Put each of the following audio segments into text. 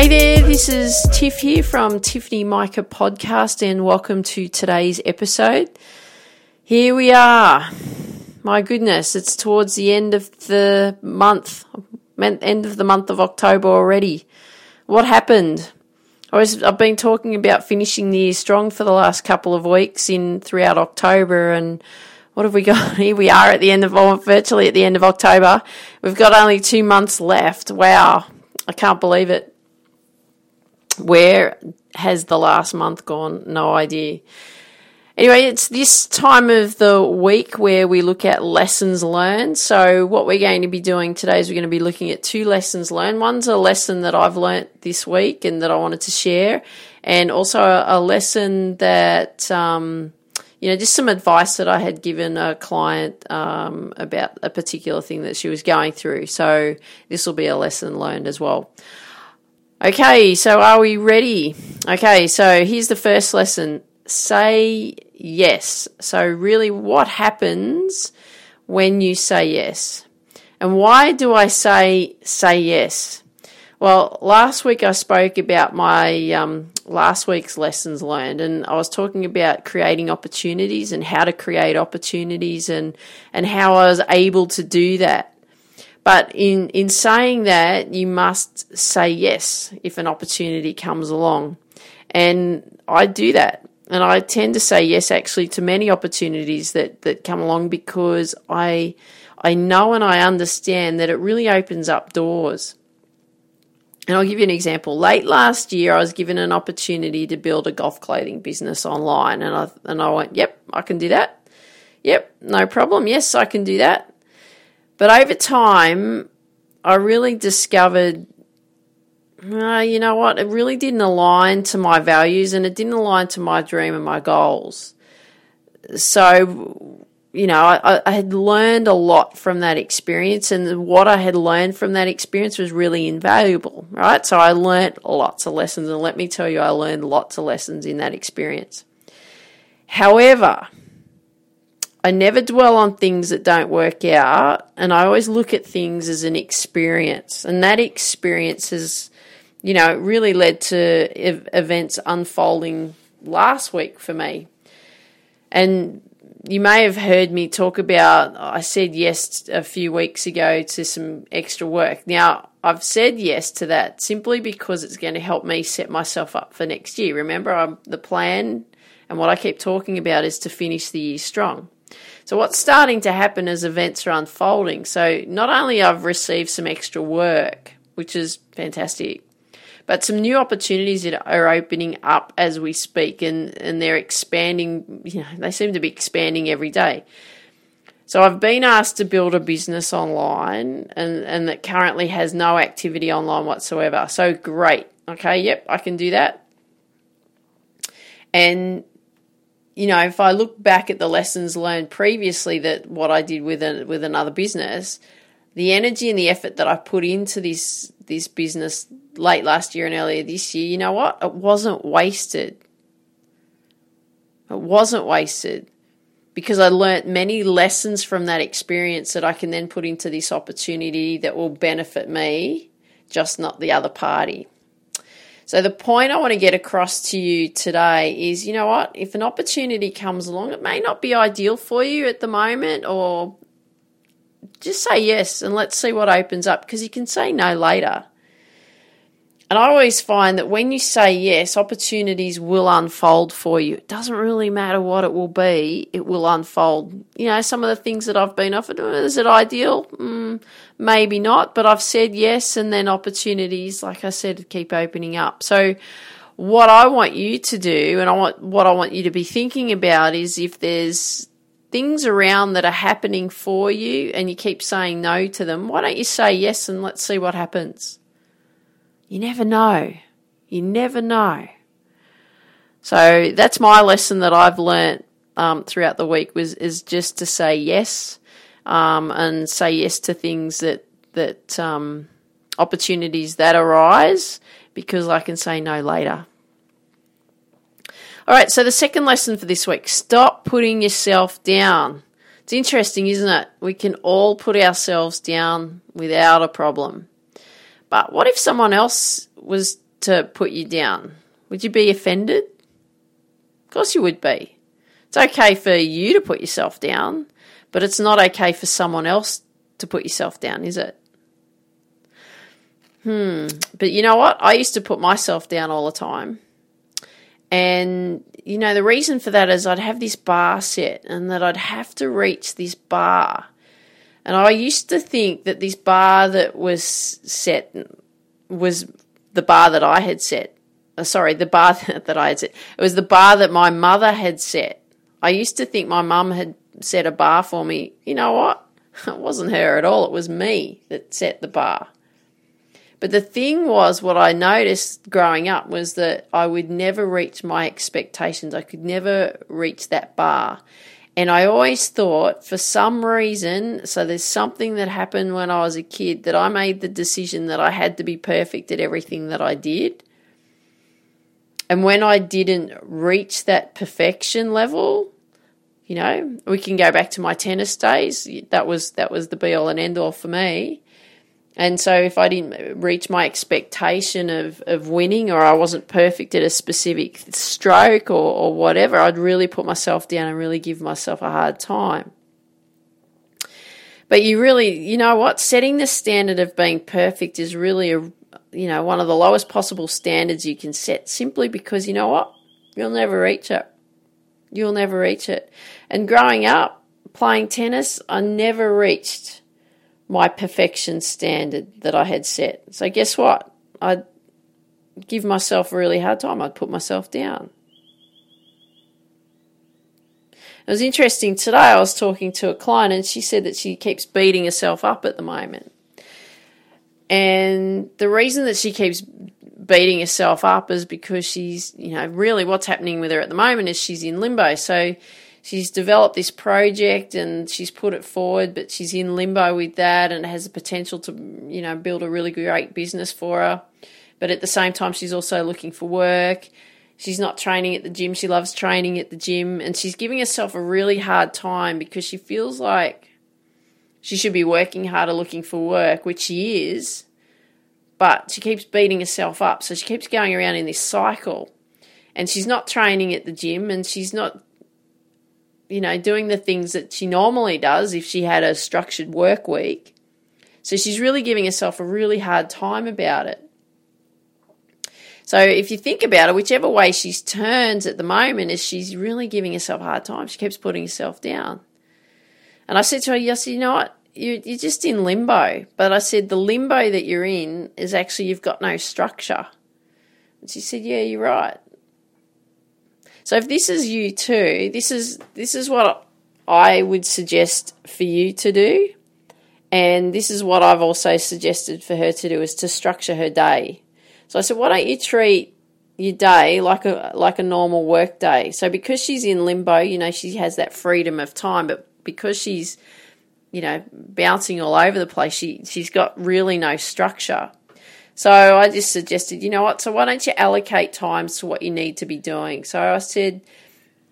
Hey there, this is Tiff here from Tiffany Mika Podcast, and welcome to today's episode. Here we are. My goodness, it's towards the end of the month, end of the month of October already. What happened? I was, I've been talking about finishing the year strong for the last couple of weeks in throughout October, and what have we got? Here we are at the end of, virtually at the end of October. We've got only two months left. Wow, I can't believe it. Where has the last month gone? No idea. Anyway, it's this time of the week where we look at lessons learned. So, what we're going to be doing today is we're going to be looking at two lessons learned. One's a lesson that I've learnt this week and that I wanted to share, and also a, lesson that, um, you know, just some advice that I had given a client um, about a particular thing that she was going through. So, this will be a lesson learned as well. Okay, so are we ready? Okay, so here's the first lesson say yes. So, really, what happens when you say yes? And why do I say say yes? Well, last week I spoke about my um, last week's lessons learned, and I was talking about creating opportunities and how to create opportunities and and how I was able to do that. But in, in saying that, you must say yes if an opportunity comes along. And I do that. And I tend to say yes actually to many opportunities that, that come along because I I know and I understand that it really opens up doors. And I'll give you an example. Late last year, I was given an opportunity to build a golf clothing business online, and I and I went, "Yep, I can do that. Yep, no problem. Yes, I can do that." But over time, I really discovered, uh, you know what, it really didn't align to my values and it didn't align to my dream and my goals. So, you know, I, I had learned a lot from that experience, and what I had learned from that experience was really invaluable, right? So I learned lots of lessons, and let me tell you, I learned lots of lessons in that experience. However, I never dwell on things that don't work out, and I always look at things as an experience. And that experience has, you know, really led to ev- events unfolding last week for me. And you may have heard me talk about, I said yes a few weeks ago to some extra work. Now, I've said yes to that simply because it's going to help me set myself up for next year. Remember, I'm, the plan and what I keep talking about is to finish the year strong. So what's starting to happen as events are unfolding? So not only I've received some extra work, which is fantastic, but some new opportunities that are opening up as we speak and, and they're expanding, you know, they seem to be expanding every day. So I've been asked to build a business online and, and that currently has no activity online whatsoever. So great. Okay, yep, I can do that. And you know, if I look back at the lessons learned previously that what I did with a, with another business, the energy and the effort that I put into this this business late last year and earlier this year, you know what? It wasn't wasted. It wasn't wasted because I learnt many lessons from that experience that I can then put into this opportunity that will benefit me, just not the other party. So, the point I want to get across to you today is you know what? If an opportunity comes along, it may not be ideal for you at the moment, or just say yes and let's see what opens up because you can say no later. And I always find that when you say yes, opportunities will unfold for you. It doesn't really matter what it will be, it will unfold. You know, some of the things that I've been offered, is it ideal? Mm, maybe not, but I've said yes, and then opportunities, like I said, keep opening up. So, what I want you to do, and I want what I want you to be thinking about is if there's things around that are happening for you and you keep saying no to them, why don't you say yes and let's see what happens? You never know. You never know. So that's my lesson that I've learnt um, throughout the week was is just to say yes um, and say yes to things that that um, opportunities that arise because I can say no later. All right, so the second lesson for this week stop putting yourself down. It's interesting, isn't it? We can all put ourselves down without a problem. But what if someone else was to put you down? Would you be offended? Of course you would be. It's okay for you to put yourself down, but it's not okay for someone else to put yourself down, is it? Hmm. But you know what? I used to put myself down all the time. And, you know, the reason for that is I'd have this bar set and that I'd have to reach this bar. And I used to think that this bar that was set was the bar that I had set. Uh, sorry, the bar that I had set. It was the bar that my mother had set. I used to think my mum had set a bar for me. You know what? It wasn't her at all. It was me that set the bar. But the thing was, what I noticed growing up was that I would never reach my expectations. I could never reach that bar. And I always thought, for some reason, so there's something that happened when I was a kid that I made the decision that I had to be perfect at everything that I did. And when I didn't reach that perfection level, you know, we can go back to my tennis days. That was that was the be all and end all for me. And so if I didn't reach my expectation of, of winning or I wasn't perfect at a specific stroke or, or whatever, I'd really put myself down and really give myself a hard time. But you really, you know what? Setting the standard of being perfect is really a, you know, one of the lowest possible standards you can set simply because you know what? You'll never reach it. You'll never reach it. And growing up, playing tennis, I never reached my perfection standard that I had set. So guess what? I'd give myself a really hard time. I'd put myself down. It was interesting today. I was talking to a client and she said that she keeps beating herself up at the moment. And the reason that she keeps beating herself up is because she's, you know, really what's happening with her at the moment is she's in limbo. So she's developed this project and she's put it forward, but she's in limbo with that and has the potential to, you know, build a really great business for her. But at the same time, she's also looking for work. She's not training at the gym. She loves training at the gym. And she's giving herself a really hard time because she feels like she should be working harder looking for work, which she is. But she keeps beating herself up. So she keeps going around in this cycle. And she's not training at the gym and she's not you know, doing the things that she normally does if she had a structured work week. So she's really giving herself a really hard time about it. So if you think about it, whichever way she turns at the moment is she's really giving herself a hard time. She keeps putting herself down. And I said to her, yes, you know what? You're, you're just in limbo. But I said, the limbo that you're in is actually you've got no structure. And she said, yeah, you're right. So if this is you too, this is this is what I would suggest for you to do. And this is what I've also suggested for her to do is to structure her day. So I said, why don't you treat your day like a like a normal work day? So because she's in limbo, you know, she has that freedom of time, but because she's you know bouncing all over the place, she she's got really no structure. So I just suggested, you know what, so why don't you allocate times to what you need to be doing? So I said,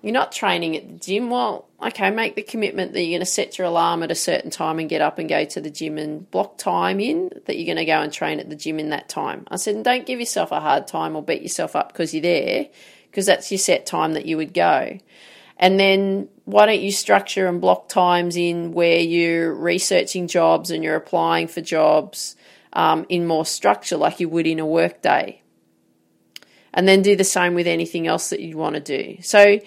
you're not training at the gym. Well, okay, make the commitment that you're going to set your alarm at a certain time and get up and go to the gym and block time in that you're going to go and train at the gym in that time. I said, and don't give yourself a hard time or beat yourself up because you're there, because that's your set time that you would go. And then why don't you structure and block times in where you're researching jobs and you're applying for jobs um, in more structure like you would in a work day. And then do the same with anything else that you want to do. So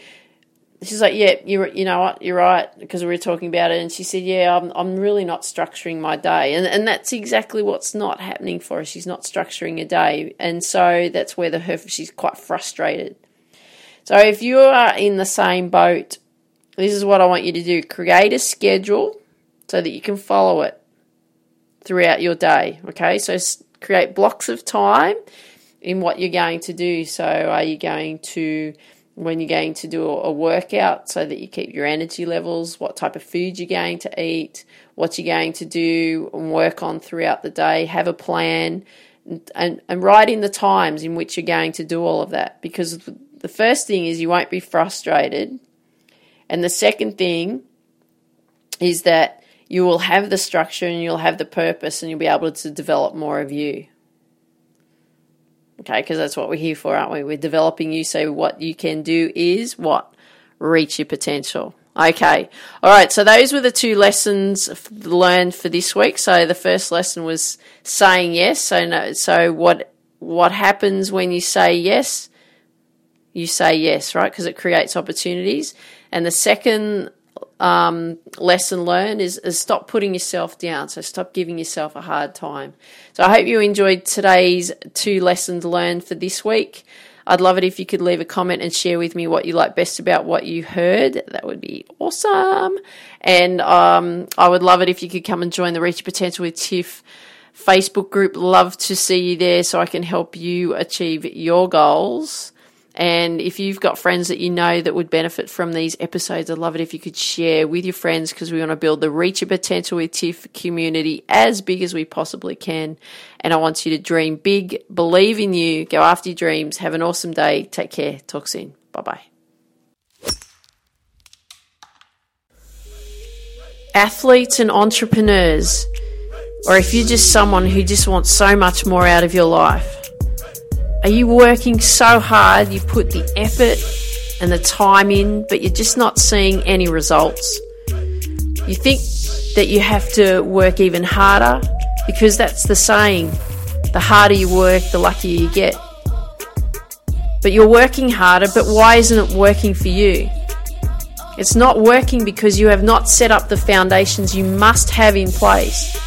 she's like, yeah, you you know what, you're right because we were talking about it, and she said, yeah, I'm I'm really not structuring my day, and and that's exactly what's not happening for her. She's not structuring a day, and so that's where the her she's quite frustrated. So if you are in the same boat, this is what I want you to do: create a schedule so that you can follow it throughout your day. Okay, so create blocks of time in what you're going to do. So, are you going to when you're going to do a workout so that you keep your energy levels, what type of food you're going to eat, what you're going to do and work on throughout the day. Have a plan and, and write in the times in which you're going to do all of that because the first thing is you won't be frustrated. And the second thing is that you will have the structure and you'll have the purpose and you'll be able to develop more of you. Okay, because that's what we're here for, aren't we? We're developing you so what you can do is what? Reach your potential. Okay. All right. So those were the two lessons learned for this week. So the first lesson was saying yes. So no, so what what happens when you say yes? You say yes, right? Because it creates opportunities. And the second um, lesson learned is, is stop putting yourself down. So stop giving yourself a hard time. So I hope you enjoyed today's two lessons learned for this week. I'd love it if you could leave a comment and share with me what you like best about what you heard. That would be awesome. And um, I would love it if you could come and join the Reach Your Potential with Tiff Facebook group. Love to see you there so I can help you achieve your goals. And if you've got friends that you know that would benefit from these episodes, I'd love it if you could share with your friends because we want to build the Reach Your Potential with Tiff community as big as we possibly can. And I want you to dream big, believe in you, go after your dreams. Have an awesome day. Take care. Talk soon. Bye bye. Athletes and entrepreneurs, or if you're just someone who just wants so much more out of your life are you working so hard, you put the effort and the time in, but you're just not seeing any results? You think that you have to work even harder because that's the saying the harder you work, the luckier you get. But you're working harder, but why isn't it working for you? It's not working because you have not set up the foundations you must have in place.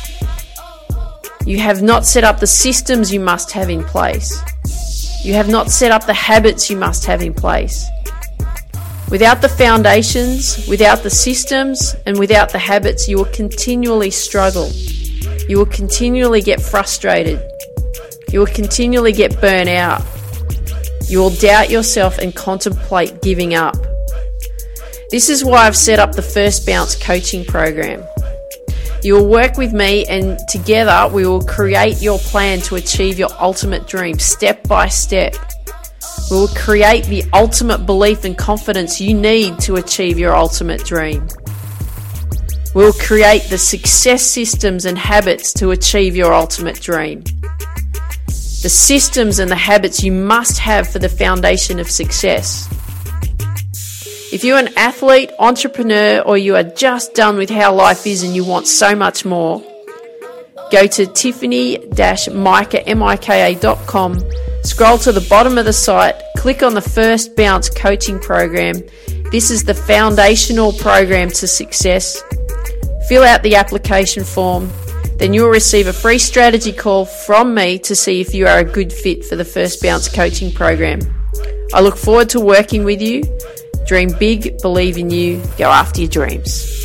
You have not set up the systems you must have in place. You have not set up the habits you must have in place. Without the foundations, without the systems, and without the habits, you will continually struggle. You will continually get frustrated. You will continually get burnt out. You will doubt yourself and contemplate giving up. This is why I've set up the First Bounce coaching program. You will work with me, and together we will create your plan to achieve your ultimate dream step by step. We will create the ultimate belief and confidence you need to achieve your ultimate dream. We will create the success systems and habits to achieve your ultimate dream. The systems and the habits you must have for the foundation of success. If you're an athlete, entrepreneur, or you are just done with how life is and you want so much more, go to tiffany-mika.com, scroll to the bottom of the site, click on the First Bounce coaching program. This is the foundational program to success. Fill out the application form. Then you'll receive a free strategy call from me to see if you are a good fit for the First Bounce coaching program. I look forward to working with you. Dream big, believe in you, go after your dreams.